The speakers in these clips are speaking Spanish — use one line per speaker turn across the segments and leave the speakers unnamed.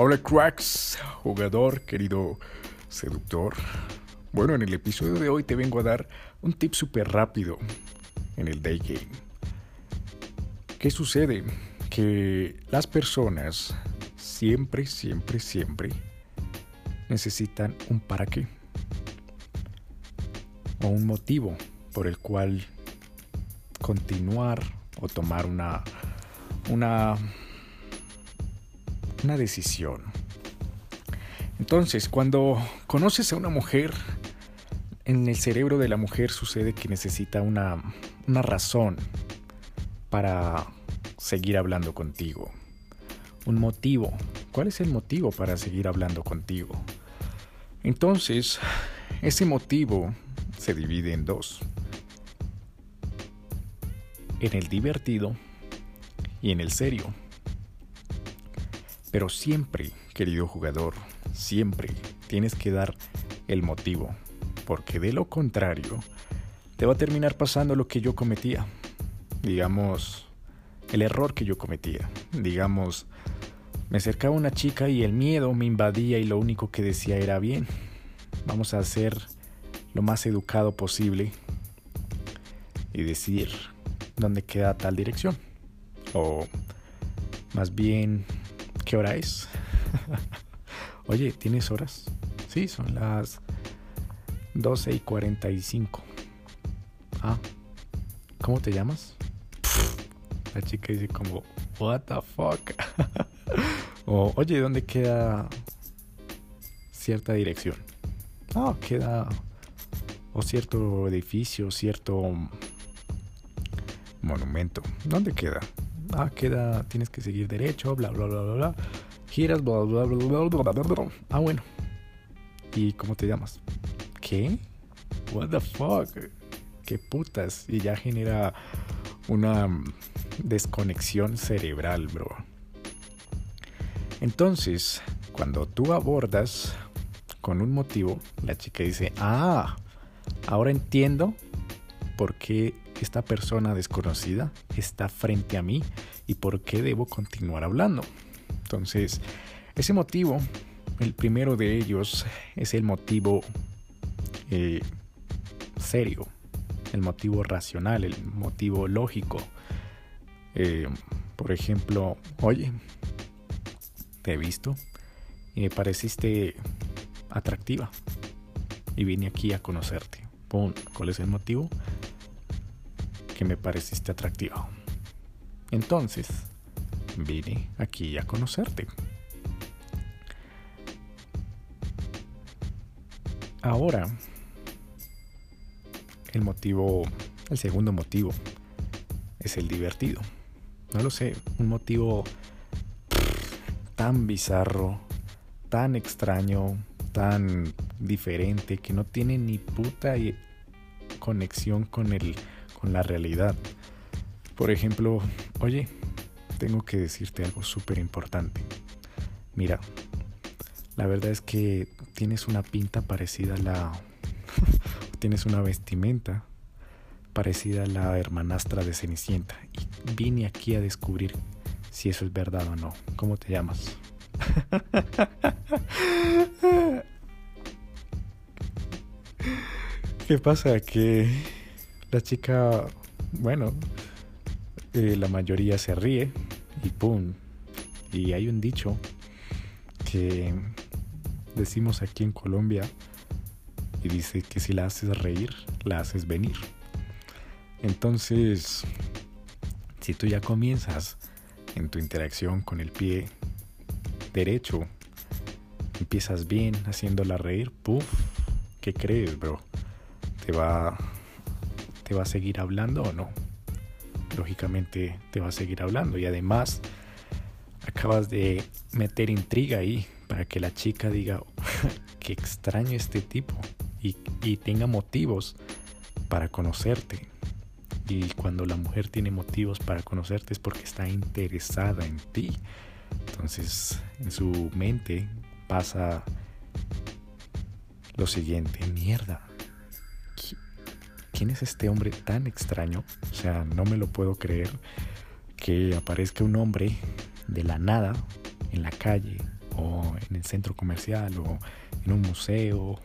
Hola cracks, jugador, querido seductor. Bueno, en el episodio de hoy te vengo a dar un tip súper rápido en el day game. ¿Qué sucede? Que las personas siempre, siempre, siempre necesitan un para qué o un motivo por el cual continuar o tomar una una una decisión. Entonces, cuando conoces a una mujer, en el cerebro de la mujer sucede que necesita una, una razón para seguir hablando contigo. Un motivo. ¿Cuál es el motivo para seguir hablando contigo? Entonces, ese motivo se divide en dos. En el divertido y en el serio. Pero siempre, querido jugador, siempre tienes que dar el motivo, porque de lo contrario, te va a terminar pasando lo que yo cometía. Digamos, el error que yo cometía. Digamos, me acercaba una chica y el miedo me invadía y lo único que decía era bien. Vamos a ser lo más educado posible y decir dónde queda tal dirección. O más bien ¿Qué hora es? Oye, ¿tienes horas? Sí, son las 12 y 45. Ah, ¿cómo te llamas? La chica dice como, what the fuck? o, oye, ¿dónde queda cierta dirección? Ah, queda o cierto edificio, cierto monumento. ¿Dónde queda? Ah, queda, tienes que seguir derecho, bla, bla, bla, bla, bla. Giras, bla, bla, bla, bla, bla, bla, bla. Ah, bueno. ¿Y cómo te llamas? ¿Qué? What the fuck? ¿Qué putas? Y ya genera una desconexión cerebral, bro. Entonces, cuando tú abordas con un motivo, la chica dice, ah, ahora entiendo por qué esta persona desconocida está frente a mí y por qué debo continuar hablando. Entonces, ese motivo, el primero de ellos, es el motivo eh, serio, el motivo racional, el motivo lógico. Eh, por ejemplo, oye, te he visto y me pareciste atractiva y vine aquí a conocerte. ¿Cuál es el motivo? Que me pareciste atractivo. Entonces, vine aquí a conocerte. Ahora, el motivo, el segundo motivo, es el divertido. No lo sé, un motivo tan bizarro, tan extraño, tan diferente, que no tiene ni puta conexión con el con la realidad. Por ejemplo, oye, tengo que decirte algo súper importante. Mira, la verdad es que tienes una pinta parecida a la... tienes una vestimenta parecida a la hermanastra de Cenicienta. Y vine aquí a descubrir si eso es verdad o no. ¿Cómo te llamas? ¿Qué pasa? Que la chica, bueno, eh, la mayoría se ríe y ¡pum! Y hay un dicho que decimos aquí en Colombia y dice que si la haces reír, la haces venir. Entonces, si tú ya comienzas en tu interacción con el pie derecho, empiezas bien haciéndola reír, ¡puf! ¿Qué crees, bro? Te va ¿te va a seguir hablando o no? Lógicamente te va a seguir hablando y además acabas de meter intriga ahí para que la chica diga que extraño este tipo y, y tenga motivos para conocerte. Y cuando la mujer tiene motivos para conocerte es porque está interesada en ti. Entonces en su mente pasa lo siguiente, mierda, ¿quién es este hombre tan extraño? O sea, no me lo puedo creer que aparezca un hombre de la nada en la calle o en el centro comercial o en un museo,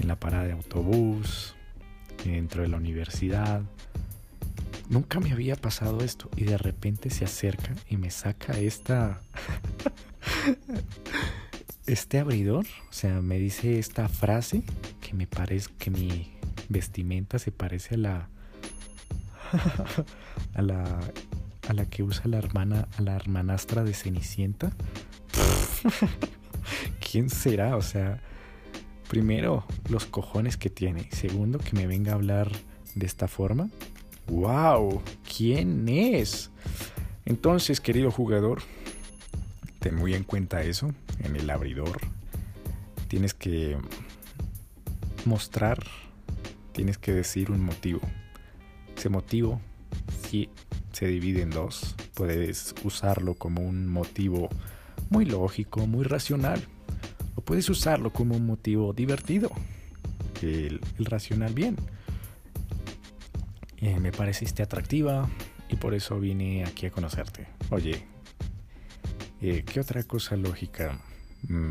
en la parada de autobús, dentro de la universidad. Nunca me había pasado esto y de repente se acerca y me saca esta este abridor, o sea, me dice esta frase que me parece que mi vestimenta se parece a la a la a la que usa la hermana a la hermanastra de Cenicienta. ¿Quién será? O sea, primero los cojones que tiene, segundo que me venga a hablar de esta forma. ¡Wow! ¿Quién es? Entonces, querido jugador, ten muy en cuenta eso en el abridor. Tienes que mostrar, tienes que decir un motivo. Ese motivo si se divide en dos. Puedes usarlo como un motivo muy lógico, muy racional. O puedes usarlo como un motivo divertido. El, racional bien. Eh, me pareciste atractiva y por eso vine aquí a conocerte. Oye, eh, ¿qué otra cosa lógica? Mm,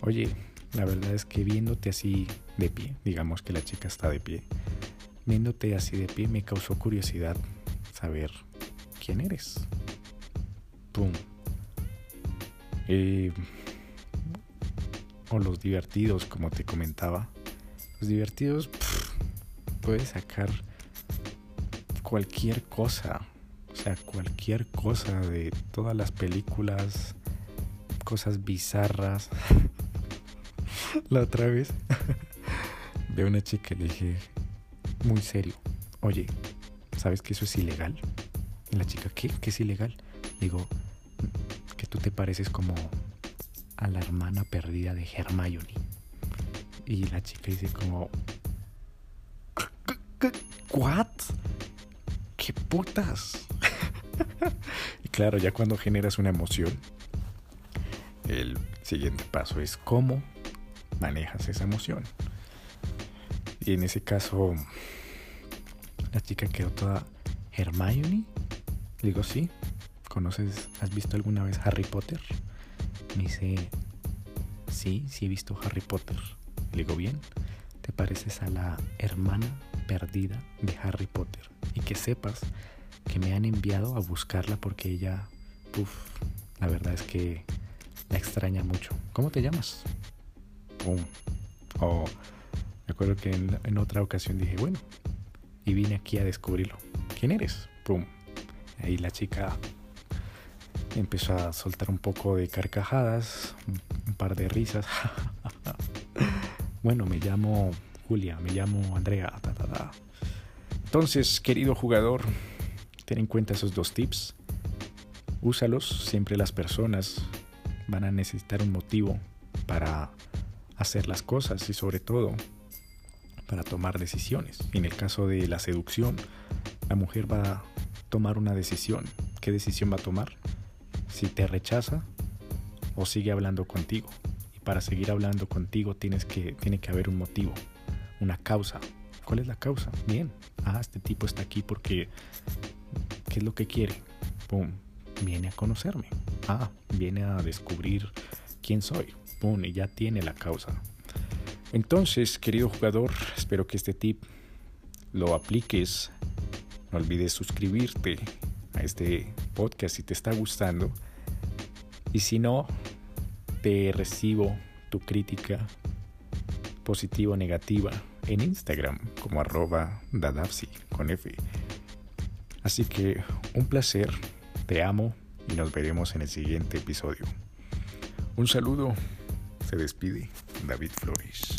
oye, la verdad es que viéndote así de pie, digamos que la chica está de pie, viéndote así de pie me causó curiosidad saber quién eres. Pum. Eh, o los divertidos, como te comentaba. Los divertidos, puedes sacar cualquier cosa o sea, cualquier cosa de todas las películas, cosas bizarras. La otra vez veo una chica y le dije, muy serio, oye, ¿sabes que eso es ilegal? Y la chica, ¿qué? ¿Qué es ilegal? Digo, que tú te pareces como a la hermana perdida de Hermione. Y la chica dice como, ¿what? ¿Qué putas? y claro, ya cuando generas una emoción, el siguiente paso es cómo manejas esa emoción. Y en ese caso, la chica quedó toda Hermione. digo, sí. ¿Conoces, has visto alguna vez Harry Potter? Me dice, sí, sí he visto Harry Potter. Le digo, bien, te pareces a la hermana perdida de Harry Potter. Y que sepas que me han enviado a buscarla porque ella, uff, la verdad es que la extraña mucho. ¿Cómo te llamas? Oh, me acuerdo que en, otra ocasión dije, bueno, y vine aquí a descubrirlo. ¿Quién eres? Pum. Ahí la chica empezó a soltar un poco de carcajadas, un, par de risas. bueno, me llamo Julia, me llamo Andrea. Entonces, querido jugador, Ten en cuenta esos dos tips. Úsalos. Siempre las personas van a necesitar un motivo para hacer las cosas y sobre todo para tomar decisiones. En el caso de la seducción, la mujer va a tomar una decisión. ¿Qué decisión va a tomar? Si te rechaza o sigue hablando contigo. Y para seguir hablando contigo tienes que, tiene que haber un motivo, una causa. ¿Cuál es la causa? Bien, ah, este tipo está aquí porque ¿Qué es lo que quiere? Pum, viene a conocerme. Ah, viene a descubrir quién soy. Y ya tiene la causa. Entonces, querido jugador, espero que este tip lo apliques. No olvides suscribirte a este podcast si te está gustando. Y si no, te recibo tu crítica positiva o negativa en Instagram como arroba dadapsi con F. Así que un placer, te amo y nos veremos en el siguiente episodio. Un saludo, se despide David Flores.